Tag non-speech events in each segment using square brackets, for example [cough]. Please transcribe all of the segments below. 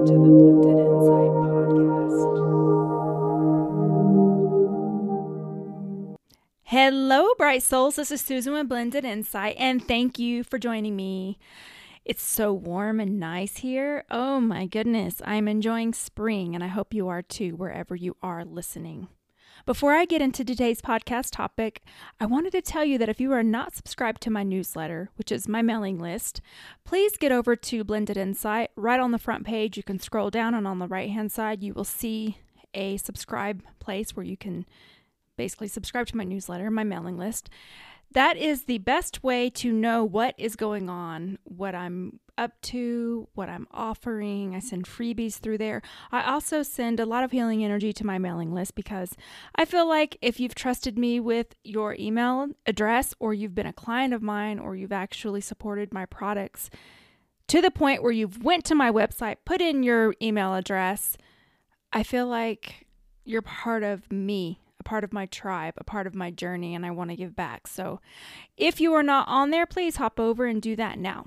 Welcome to the Blended Insight Podcast. Hello, bright souls. This is Susan with Blended Insight, and thank you for joining me. It's so warm and nice here. Oh my goodness, I'm enjoying spring, and I hope you are too, wherever you are listening. Before I get into today's podcast topic, I wanted to tell you that if you are not subscribed to my newsletter, which is my mailing list, please get over to Blended Insight. Right on the front page, you can scroll down, and on the right hand side, you will see a subscribe place where you can basically subscribe to my newsletter, my mailing list. That is the best way to know what is going on, what I'm up to, what I'm offering. I send freebies through there. I also send a lot of healing energy to my mailing list because I feel like if you've trusted me with your email address or you've been a client of mine or you've actually supported my products to the point where you've went to my website, put in your email address, I feel like you're part of me a part of my tribe, a part of my journey, and I want to give back. So if you are not on there, please hop over and do that now.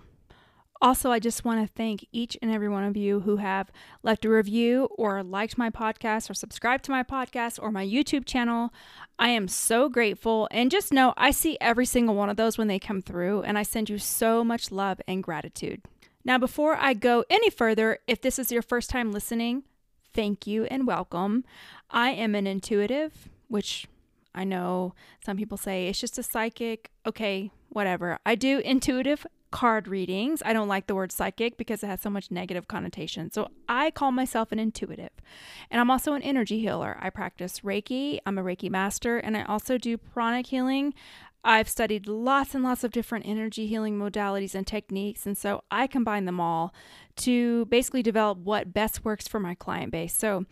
Also, I just want to thank each and every one of you who have left a review or liked my podcast or subscribed to my podcast or my YouTube channel. I am so grateful. And just know I see every single one of those when they come through, and I send you so much love and gratitude. Now, before I go any further, if this is your first time listening, thank you and welcome. I am an intuitive which I know some people say it's just a psychic. Okay, whatever. I do intuitive card readings. I don't like the word psychic because it has so much negative connotation. So I call myself an intuitive. And I'm also an energy healer. I practice Reiki, I'm a Reiki master, and I also do pranic healing. I've studied lots and lots of different energy healing modalities and techniques, and so I combine them all to basically develop what best works for my client base. So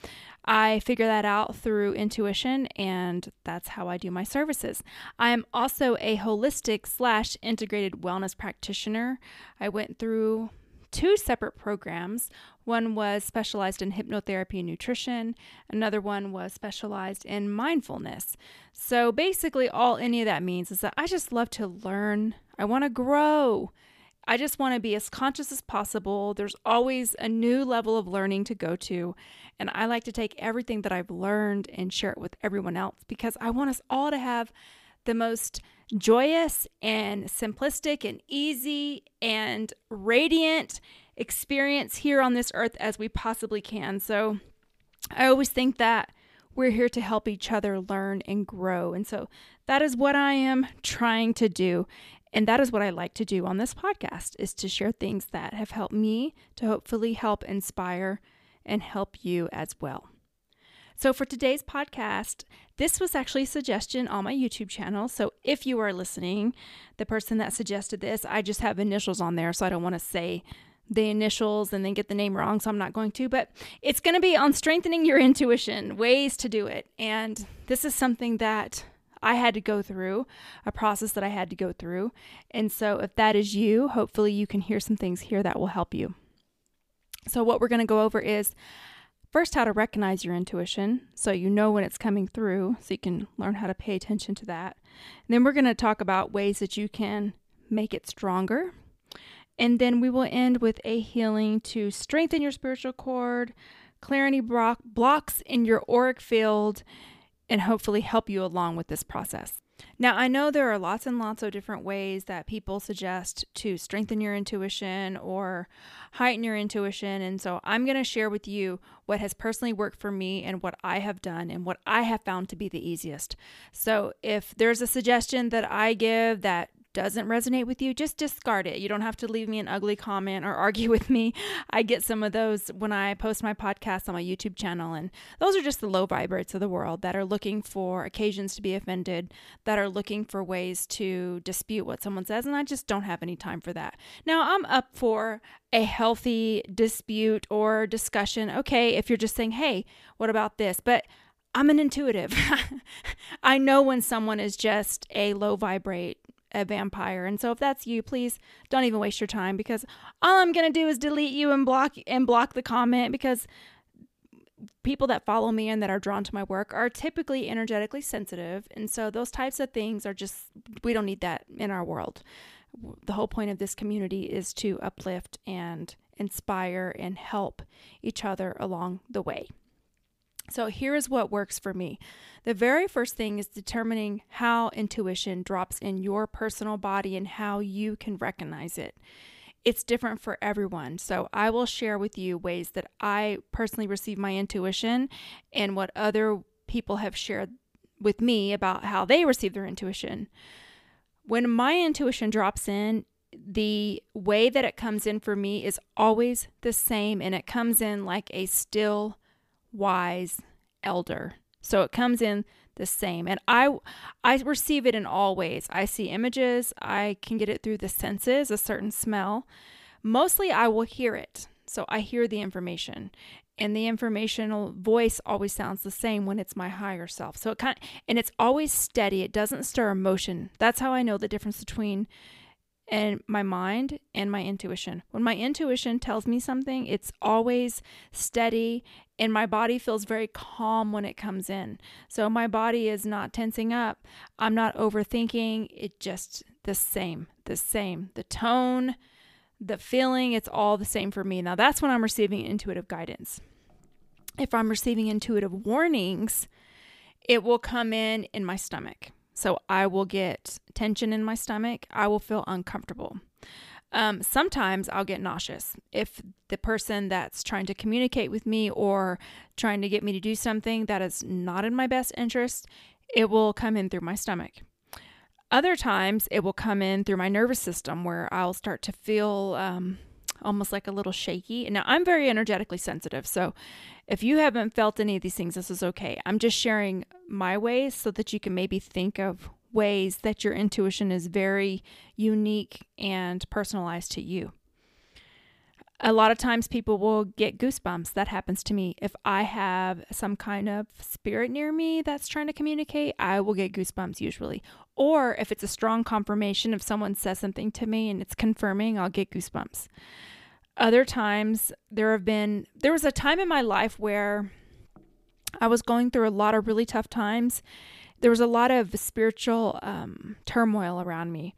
I figure that out through intuition, and that's how I do my services. I am also a holistic slash integrated wellness practitioner. I went through two separate programs. One was specialized in hypnotherapy and nutrition, another one was specialized in mindfulness. So basically, all any of that means is that I just love to learn, I want to grow. I just want to be as conscious as possible. There's always a new level of learning to go to. And I like to take everything that I've learned and share it with everyone else because I want us all to have the most joyous and simplistic and easy and radiant experience here on this earth as we possibly can. So I always think that we're here to help each other learn and grow. And so that is what I am trying to do. And that is what I like to do on this podcast is to share things that have helped me to hopefully help inspire and help you as well. So, for today's podcast, this was actually a suggestion on my YouTube channel. So, if you are listening, the person that suggested this, I just have initials on there. So, I don't want to say the initials and then get the name wrong. So, I'm not going to. But it's going to be on strengthening your intuition, ways to do it. And this is something that I had to go through, a process that I had to go through. And so, if that is you, hopefully you can hear some things here that will help you. So, what we're going to go over is first how to recognize your intuition so you know when it's coming through, so you can learn how to pay attention to that. And then we're going to talk about ways that you can make it stronger. And then we will end with a healing to strengthen your spiritual cord, clear any blocks in your auric field, and hopefully help you along with this process. Now, I know there are lots and lots of different ways that people suggest to strengthen your intuition or heighten your intuition. And so I'm going to share with you what has personally worked for me and what I have done and what I have found to be the easiest. So if there's a suggestion that I give that doesn't resonate with you, just discard it. You don't have to leave me an ugly comment or [laughs] argue with me. I get some of those when I post my podcast on my YouTube channel, and those are just the low vibrates of the world that are looking for occasions to be offended, that are looking for ways to dispute what someone says, and I just don't have any time for that. Now, I'm up for a healthy dispute or discussion. Okay, if you're just saying, hey, what about this? But I'm an intuitive. [laughs] I know when someone is just a low vibrate a vampire. And so if that's you, please don't even waste your time because all I'm going to do is delete you and block and block the comment because people that follow me and that are drawn to my work are typically energetically sensitive. And so those types of things are just we don't need that in our world. The whole point of this community is to uplift and inspire, and help each other along the way. So, here is what works for me. The very first thing is determining how intuition drops in your personal body and how you can recognize it. It's different for everyone. So, I will share with you ways that I personally receive my intuition and what other people have shared with me about how they receive their intuition. When my intuition drops in, the way that it comes in for me is always the same, and it comes in like a still, wise elder. So it comes in the same, and I I receive it in all ways. I see images. I can get it through the senses, a certain smell. Mostly, I will hear it. So I hear the information, and the informational voice always sounds the same when it's my higher self. So it kind of, and it's always steady. It doesn't stir emotion. That's how I know the difference between and my mind and my intuition. When my intuition tells me something, it's always steady and my body feels very calm when it comes in. So my body is not tensing up. I'm not overthinking. It just the same, the same. The tone, the feeling, it's all the same for me. Now that's when I'm receiving intuitive guidance. If I'm receiving intuitive warnings, it will come in in my stomach. So I will get tension in my stomach. I will feel uncomfortable. Um, sometimes I'll get nauseous if the person that's trying to communicate with me or trying to get me to do something that is not in my best interest, it will come in through my stomach. Other times it will come in through my nervous system where I'll start to feel um, almost like a little shaky. Now, I'm very energetically sensitive. So if you haven't felt any of these things, this is okay. I'm just sharing my ways so that you can maybe think of ways that your intuition is very unique and personalized to you. A lot of times people will get goosebumps. That happens to me. If I have some kind of spirit near me that's trying to communicate, I will get goosebumps usually. Or if it's a strong confirmation, if someone says something to me and it's confirming, I'll get goosebumps. Other times, there have been, there was a time in my life where I was going through a lot of really tough times there was a lot of spiritual um, turmoil around me.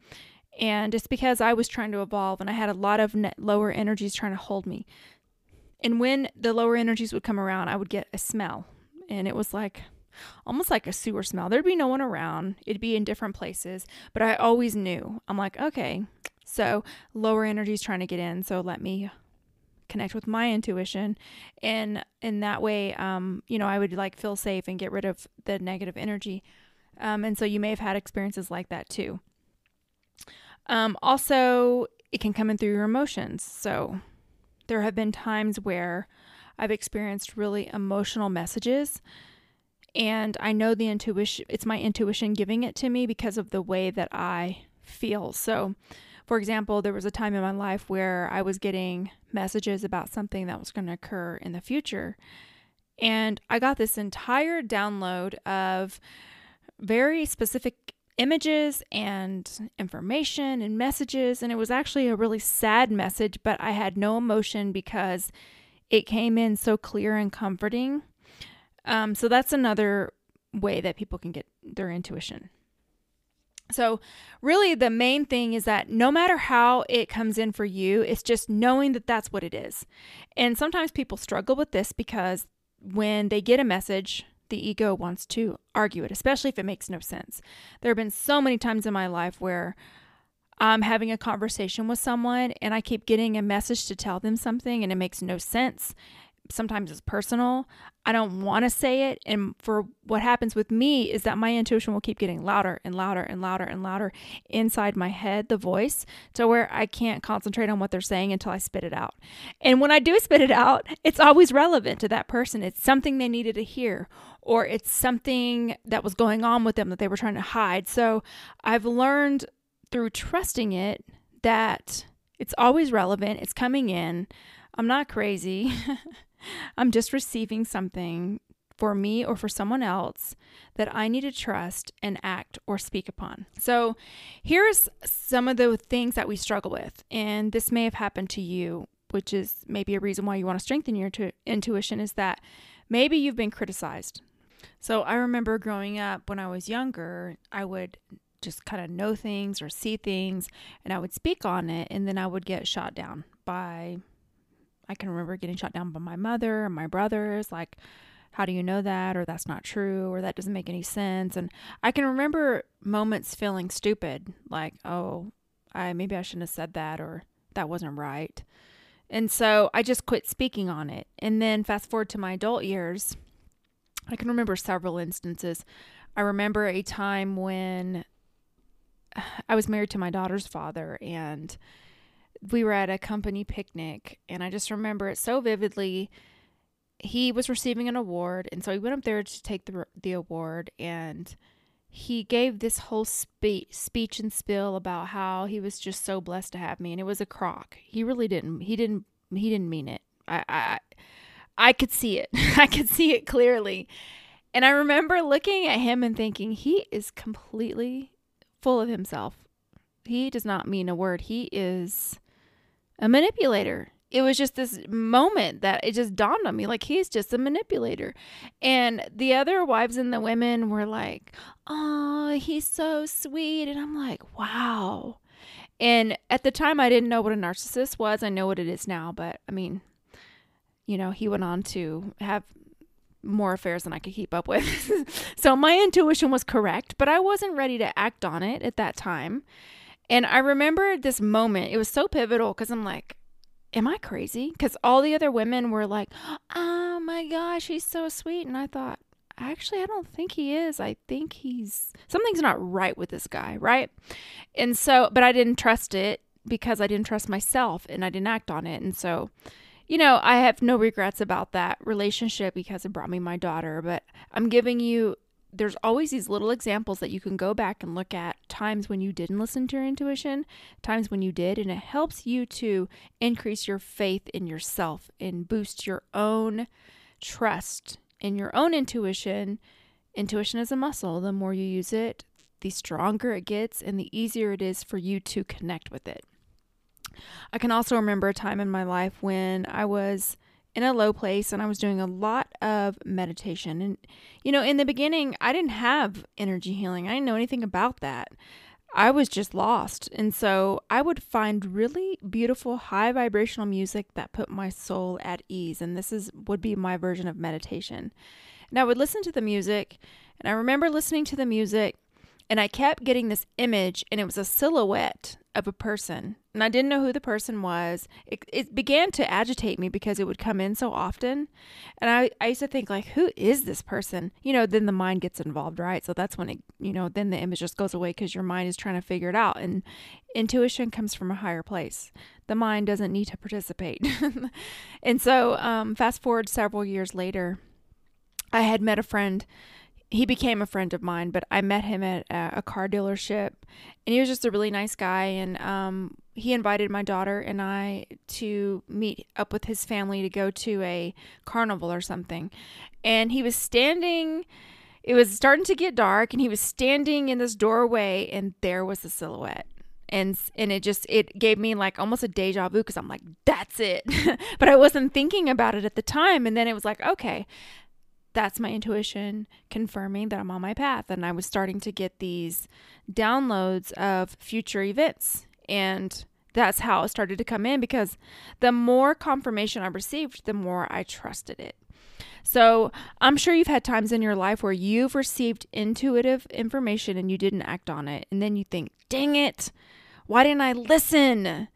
And it's because I was trying to evolve and I had a lot of lower energies trying to hold me. And when the lower energies would come around, I would get a smell. And it was like almost like a sewer smell. There'd be no one around, it'd be in different places. But I always knew I'm like, okay, so lower energy is trying to get in. So let me connect with my intuition. And in that way um, you know i would like feel safe and get rid of the negative energy. Um, and so you may have had experiences like that too. Um, also it can come in through your emotions. So there have been times where i've experienced really emotional messages and i know the intuition it's my intuition giving it to me because of the way that i feel. So for example, there was a time in my life where I was getting messages about something that was going to occur in the future. And I got this entire download of very specific images and information and messages. And it was actually a really sad message, but I had no emotion because it came in so clear and comforting. Um, so that's another way that people can get their intuition. So, really, the main thing is that no matter how it comes in for you, it's just knowing that that's what it is. And sometimes people struggle with this because when they get a message, the ego wants to argue it, especially if it makes no sense. There have been so many times in my life where I'm having a conversation with someone and I keep getting a message to tell them something and it makes no sense sometimes it's personal. I don't want to say it. And for what happens with me is that my intuition will keep getting louder and louder and louder and louder inside my head, the voice, to where I can't concentrate on what they're saying until I spit it out. And when I do spit it out, it's always relevant to that person. It's something they needed to hear, or it's something that was going on with them that they were trying to hide. So I've learned through trusting it that it's always relevant, it's coming in. I'm not crazy. [laughs] [laughs] I'm just receiving something for me or for someone else that I need to trust and act or speak upon. So, here's some of the things that we struggle with, and this may have happened to you, which is maybe a reason why you want to strengthen your tu- intuition is that maybe you've been criticized. So, I remember growing up when I was younger, I would just kind of know things or see things and I would speak on it and then I would get shot down by I can remember getting shot down by my mother and my brothers. Like, how do you know that? Or that's not true, or that doesn't make any sense. And I can remember moments feeling stupid, like, oh, I maybe I shouldn't have said that, or that wasn't right. And so I just quit speaking on it. And then fast forward to my adult years, I can remember several instances. I remember a time when [sighs] I was married to my daughter's father and we were at a company picnic and I just remember it so vividly. He was receiving an award and so he went up there to take the the award and he gave this whole spe- speech and spill about how he was just so blessed to have me and it was a crock. He really didn't he didn't he didn't mean it. I I I could see it. [laughs] I could see it clearly. And I remember looking at him and thinking he is completely full of himself. He does not mean a word. He is a manipulator. It was just this moment that it just dawned on me like he's just a manipulator. And the other wives and the women were like, "Oh, he's so sweet." And I'm like, "Wow." And at the time I didn't know what a narcissist was. I know what it is now, but I mean, you know, he went on to have more affairs than I could keep up with. [laughs] so my intuition was correct, but I wasn't ready to act on it at that time. And I remember this moment, it was so pivotal because I'm like, am I crazy? Because all the other women were like, oh my gosh, he's so sweet. And I thought, actually, I don't think he is. I think he's something's not right with this guy, right? And so, but I didn't trust it because I didn't trust myself and I didn't act on it. And so, you know, I have no regrets about that relationship because it brought me my daughter, but I'm giving you there's always these little examples that you can go back and look at times when you didn't listen to your intuition, times when you did, and it helps you to increase your faith in yourself and boost your own trust in your own intuition. Intuition is a muscle. The more you use it, the stronger it gets and the easier it is for you to connect with it. I can also remember a time in my life when I was in a low place and I was doing a lot of meditation. And, you know, in the beginning, I didn't have energy healing, I didn't know anything about that. I was just lost. And so I would find really beautiful high vibrational music that put my soul at ease. And this is would be my version of meditation. And I would listen to the music, and I remember listening to the music and I kept getting this image, and it was a silhouette of a person. And I didn't know who the person was. It, it began to agitate me because it would come in so often. And I, I used to think, like, who is this person? You know, then the mind gets involved, right? So that's when it, you know, then the image just goes away because your mind is trying to figure it out. And intuition comes from a higher place. The mind doesn't need to participate. [laughs] and so, um, fast forward several years later, I had met a friend he became a friend of mine, but I met him at a car dealership and he was just a really nice guy. And um, he invited my daughter and I to meet up with his family to go to a carnival or something. And he was standing, it was starting to get dark, and he was standing in this doorway, and there was the silhouette and and it just it gave me like almost a deja vu because I'm like that's it [laughs] but I wasn't thinking about it at the time and then it was like okay that's my intuition confirming that I'm on my path. And I was starting to get these downloads of future events. And that's how it started to come in because the more confirmation I received, the more I trusted it. So I'm sure you've had times in your life where you've received intuitive information and you didn't act on it. And then you think, dang it, why didn't I listen?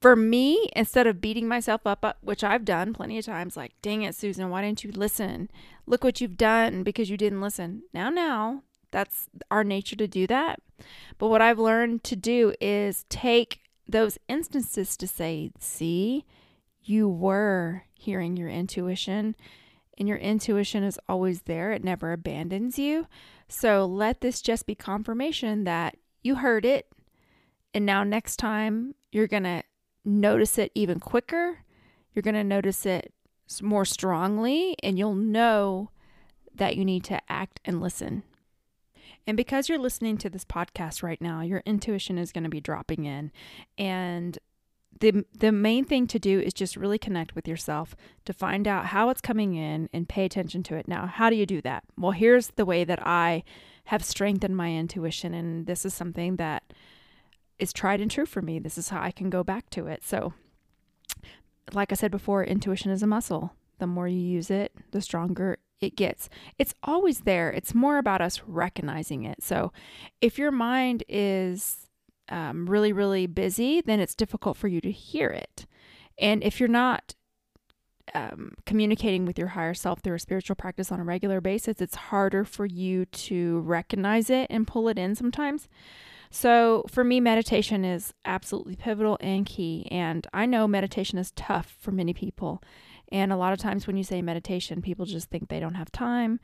For me, instead of beating myself up, uh, which I've done plenty of times, like, dang it, Susan, why didn't you listen? Look what you've done because you didn't listen. Now, now, that's our nature to do that. But what I've learned to do is take those instances to say, see, you were hearing your intuition, and your intuition is always there, it never abandons you. So let this just be confirmation that you heard it. And now, next time, you're going to notice it even quicker. You're going to notice it more strongly, and you'll know that you need to act and listen. And because you're listening to this podcast right now, your intuition is going to be dropping in. And the the main thing to do is just really connect with yourself to find out how it's coming in and pay attention to it. Now, how do you do that? Well, here's the way that I have strengthened my intuition and this is something that is tried and true for me. This is how I can go back to it. So, like I said before, intuition is a muscle. The more you use it, the stronger it gets. It's always there. It's more about us recognizing it. So if your mind is um, really, really busy, then it's difficult for you to hear it. And if you're not um, communicating with your higher self through a spiritual practice on a regular basis, it's harder for you to recognize it and pull it in sometimes. So, for me, meditation is absolutely pivotal and key. And I know meditation is tough for many people. And a lot of times when you say meditation, people just think they don't have time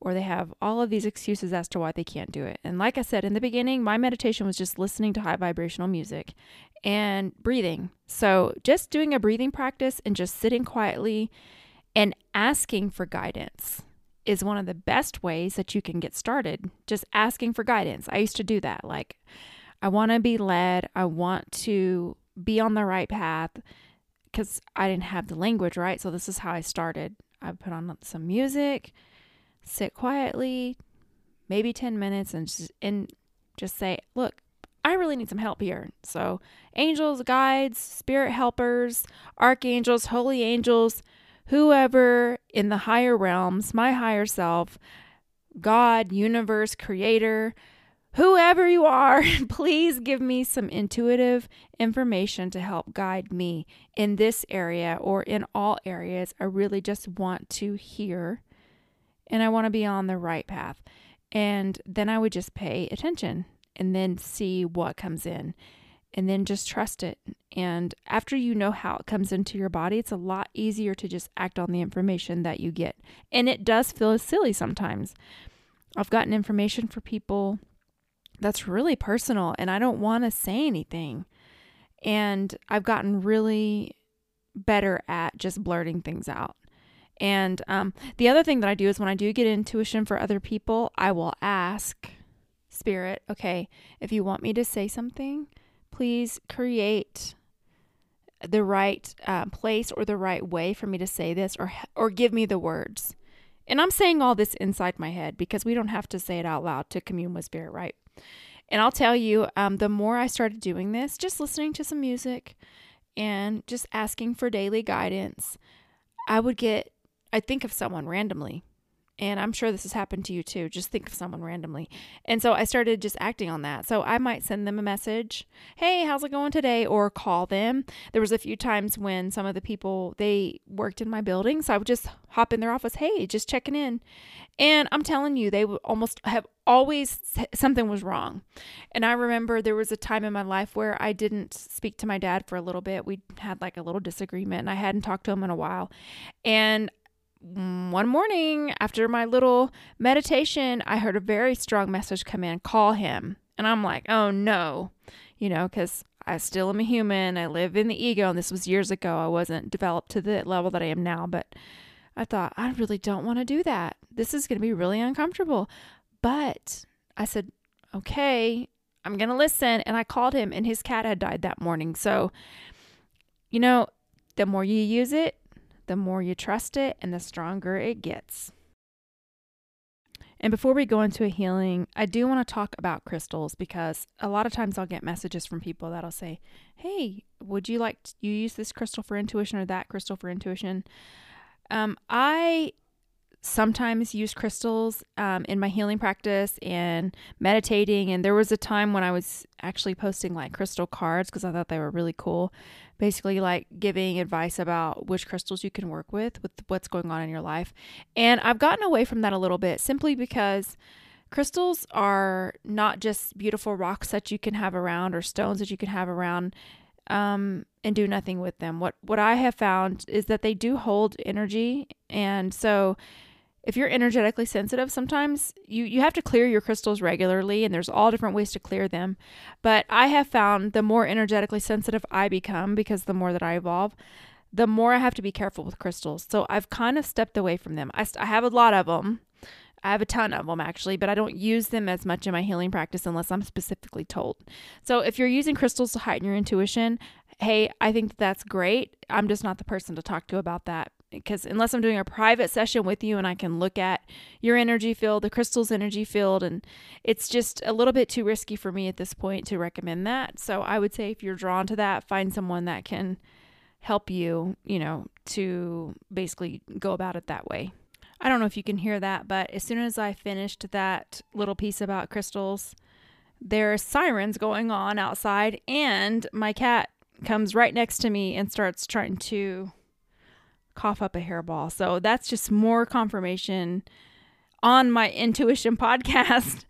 or they have all of these excuses as to why they can't do it. And like I said in the beginning, my meditation was just listening to high vibrational music and breathing. So, just doing a breathing practice and just sitting quietly and asking for guidance is one of the best ways that you can get started. Just asking for guidance. I used to do that. Like, I want to be led, I want to be on the right path because I didn't have the language, right? So, this is how I started. I put on some music, sit quietly, maybe 10 minutes, and just, and just say, Look, I really need some help here. So, angels, guides, spirit helpers, archangels, holy angels, whoever in the higher realms, my higher self, God, universe, creator, whoever you are, [laughs] please give me some intuitive information to help guide me in this area or in all areas. I really just want to hear and I want to be on the right path. And then I would just pay attention and then see what comes in and then just trust it. And after you know how it comes into your body, it's a lot easier to just act on the information that you get. And it does feel silly sometimes. I've gotten information for people that's really personal, and I don't want to say anything. And I've gotten really better at just blurting things out. And um, the other thing that I do is when I do get intuition for other people, I will ask Spirit, okay, if you want me to say something, please create the right uh, place or the right way for me to say this or or give me the words. And i'm saying all this inside my head because we don't have to say it out loud to commune with spirit right? And i'll tell you um, the more i started doing this just listening to some music and just asking for daily guidance i would get i think of someone randomly and I'm sure this has happened to you too. Just think of someone randomly. And so I started just acting on that. So I might send them a message, "Hey, how's it going today?" or call them. There was a few times when some of the people they worked in my building, so I would just hop in their office, "Hey, just checking in." And I'm telling you, they would almost have always something was wrong. And I remember there was a time in my life where I didn't speak to my dad for a little bit. We had like a little disagreement and I hadn't talked to him in a while. And one morning after my little meditation, I heard a very strong message come in call him. And I'm like, oh no, you know, because I still am a human. I live in the ego. And this was years ago. I wasn't developed to the level that I am now. But I thought, I really don't want to do that. This is going to be really uncomfortable. But I said, okay, I'm going to listen. And I called him, and his cat had died that morning. So, you know, the more you use it, the more you trust it and the stronger it gets. And before we go into a healing, I do want to talk about crystals because a lot of times I'll get messages from people that'll say, "Hey, would you like to, you use this crystal for intuition or that crystal for intuition?" Um, I sometimes use crystals um, in my healing practice and meditating. And there was a time when I was actually posting like crystal cards because I thought they were really cool. Basically, like giving advice about which crystals you can work with, with what's going on in your life. And I've gotten away from that a little bit simply because crystals are not just beautiful rocks that you can have around or stones that you can have around. Um, and do nothing with them. What what I have found is that they do hold energy, and so if you're energetically sensitive sometimes you you have to clear your crystals regularly and there's all different ways to clear them. But i have found the more energetically sensitive i become because the more that i evolve the more i have to be careful with crystals. So i've kind of stepped away from them. I, I have a lot of them I have a ton of them actually, but I don't use them as much in my healing practice unless I'm specifically told. So if you're using crystals to heighten your intuition, hey, I think that's great. I'm just not the person to talk to about that because unless I'm doing a private session with you and I can look at your energy field, the crystal's energy field, and it's just a little bit too risky for me at this point to recommend that. So I would say if you're drawn to that, find someone that can help you, you know, to basically go about it that way. I don't know if you can hear that, but as soon as I finished that little piece about crystals, there are sirens going on outside, and my cat comes right next to me and starts trying to cough up a hairball. So that's just more confirmation on my intuition [laughs] podcast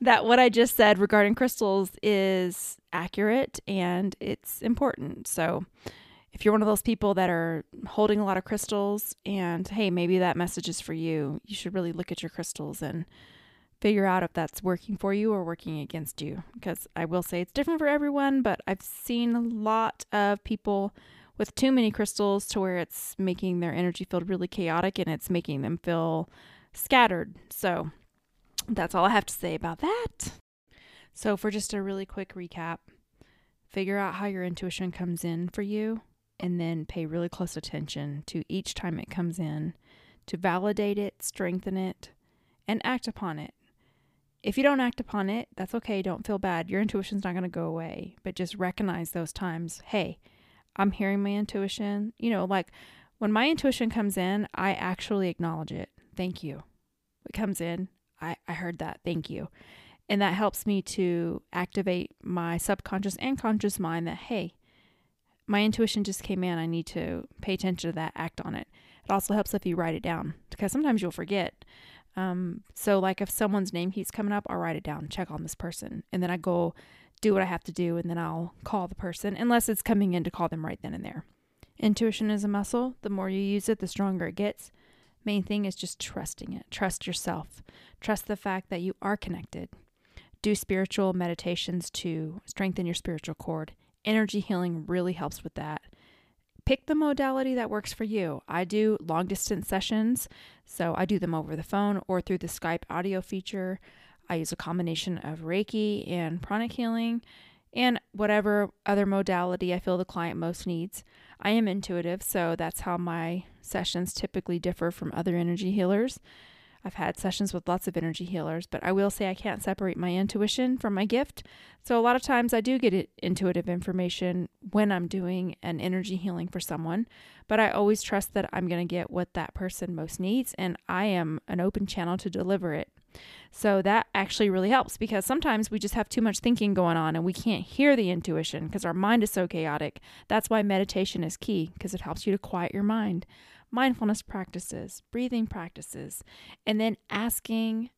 that what I just said regarding crystals is accurate and it's important. So if you're one of those people that are holding a lot of crystals and hey, maybe that message is for you, you should really look at your crystals and figure out if that's working for you or working against you. Because I will say it's different for everyone, but I've seen a lot of people with too many crystals to where it's making their energy field really chaotic and it's making them feel scattered. So that's all I have to say about that. So, for just a really quick recap, figure out how your intuition comes in for you and then pay really close attention to each time it comes in to validate it, strengthen it, and act upon it. If you don't act upon it, that's okay. Don't feel bad. Your intuition's not going to go away, but just recognize those times. Hey, I'm hearing my intuition. You know, like when my intuition comes in, I actually acknowledge it. Thank you. It comes in. I, I heard that. Thank you. And that helps me to activate my subconscious and conscious mind that, hey, my intuition just came in. I need to pay attention to that, act on it. It also helps if you write it down because sometimes you'll forget. Um, so, like if someone's name keeps coming up, I'll write it down, check on this person, and then I go do what I have to do, and then I'll call the person, unless it's coming in to call them right then and there. Intuition is a muscle. The more you use it, the stronger it gets. Main thing is just trusting it. Trust yourself. Trust the fact that you are connected. Do spiritual meditations to strengthen your spiritual cord Energy healing really helps with that. Pick the modality that works for you. I do long distance sessions, so I do them over the phone or through the Skype audio feature. I use a combination of Reiki and pranic healing and whatever other modality I feel the client most needs. I am intuitive, so that's how my sessions typically differ from other energy healers. I've had sessions with lots of energy healers, but I will say I can't separate my intuition from my gift. So a lot of times I do get intuitive information when I'm doing an energy healing for someone, but I always trust that I'm going to get what that person most needs and I am an open channel to deliver it. So that actually really helps because sometimes we just have too much thinking going on and we can't hear the intuition because our mind is so chaotic. That's why meditation is key because it helps you to quiet your mind mindfulness practices, breathing practices, and then asking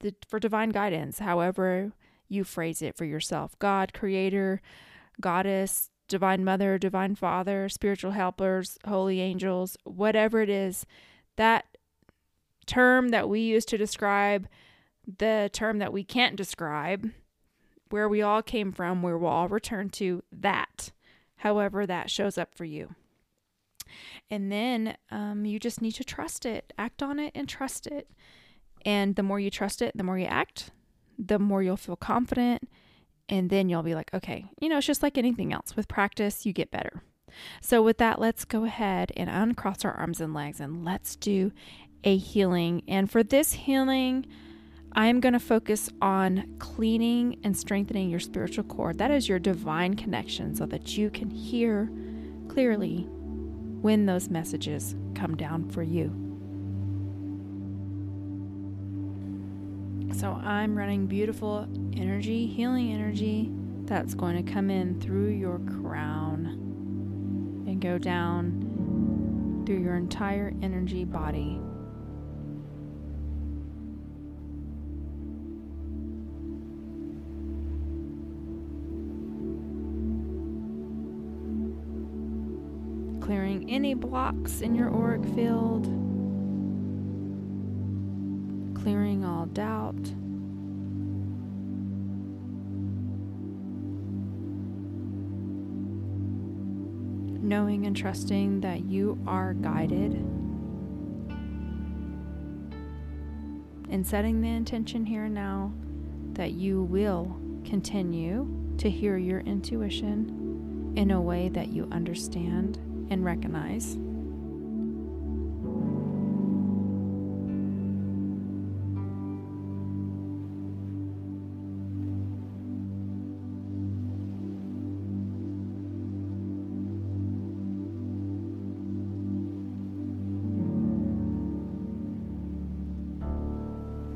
the, for divine guidance, however you phrase it for yourself God, Creator, Goddess, Divine Mother, Divine Father, spiritual helpers, holy angels, whatever it is, that term that we use to describe the term that we can't describe, where we all came from, where we'll all return to that, however that shows up for you. And then um, you just need to trust it, act on it, and trust it. And the more you trust it, the more you act, the more you'll feel confident. And then you'll be like, okay, you know, it's just like anything else. With practice, you get better. So, with that, let's go ahead and uncross our arms and legs and let's do a healing. And for this healing, I'm going to focus on cleaning and strengthening your spiritual cord. That is your divine connection so that you can hear clearly when those messages come down for you. So I'm running beautiful energy, healing energy that's going to come in through your crown and go down through your entire energy body. Clearing any blocks in your auric field, clearing all doubt. Knowing and trusting that you are guided, and setting the intention here and now that you will continue to hear your intuition in a way that you understand and recognize.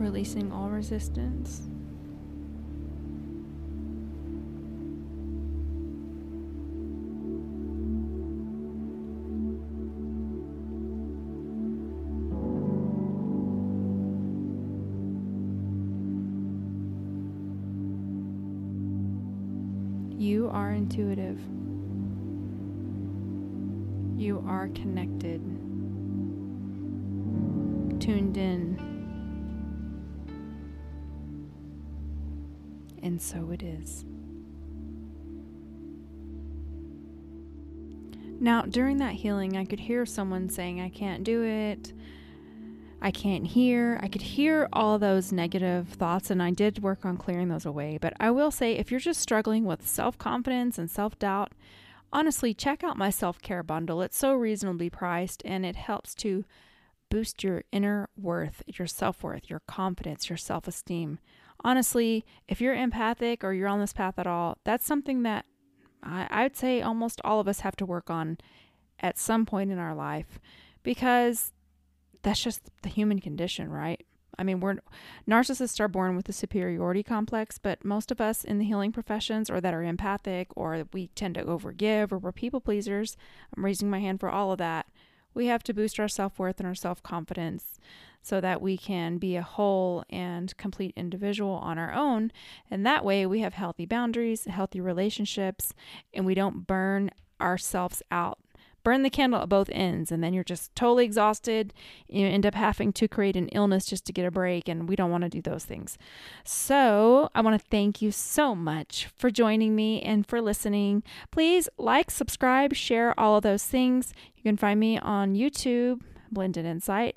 Releasing all resistance. And so it is. Now, during that healing, I could hear someone saying, I can't do it. I can't hear. I could hear all those negative thoughts, and I did work on clearing those away. But I will say, if you're just struggling with self confidence and self doubt, honestly, check out my self care bundle. It's so reasonably priced, and it helps to boost your inner worth, your self worth, your confidence, your self esteem. Honestly, if you're empathic or you're on this path at all, that's something that I, I'd say almost all of us have to work on at some point in our life because that's just the human condition, right? I mean, we're narcissists are born with a superiority complex, but most of us in the healing professions or that are empathic or we tend to overgive or we're people pleasers, I'm raising my hand for all of that. We have to boost our self-worth and our self-confidence so that we can be a whole and complete individual on our own. And that way we have healthy boundaries, healthy relationships, and we don't burn ourselves out burn the candle at both ends and then you're just totally exhausted. You end up having to create an illness just to get a break and we don't want to do those things. So i want to thank you so much for joining me and for listening. Please like subscribe share all of those things. You can find me on youtube blended insight.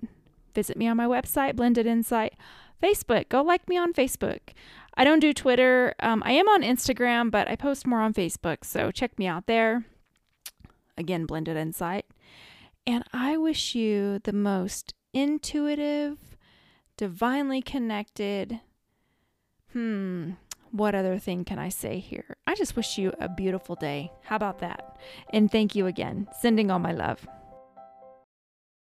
Visit me on my website blended insight. Facebook go like me on facebook. I don't do twitter. Um, i am on instagram but i post more on facebook so check me out there again, blended insight. And I wish you the most intuitive, divinely connected, hmm, what other thing can I say here? I just wish you a beautiful day. How about that? And thank you again. Sending all my love.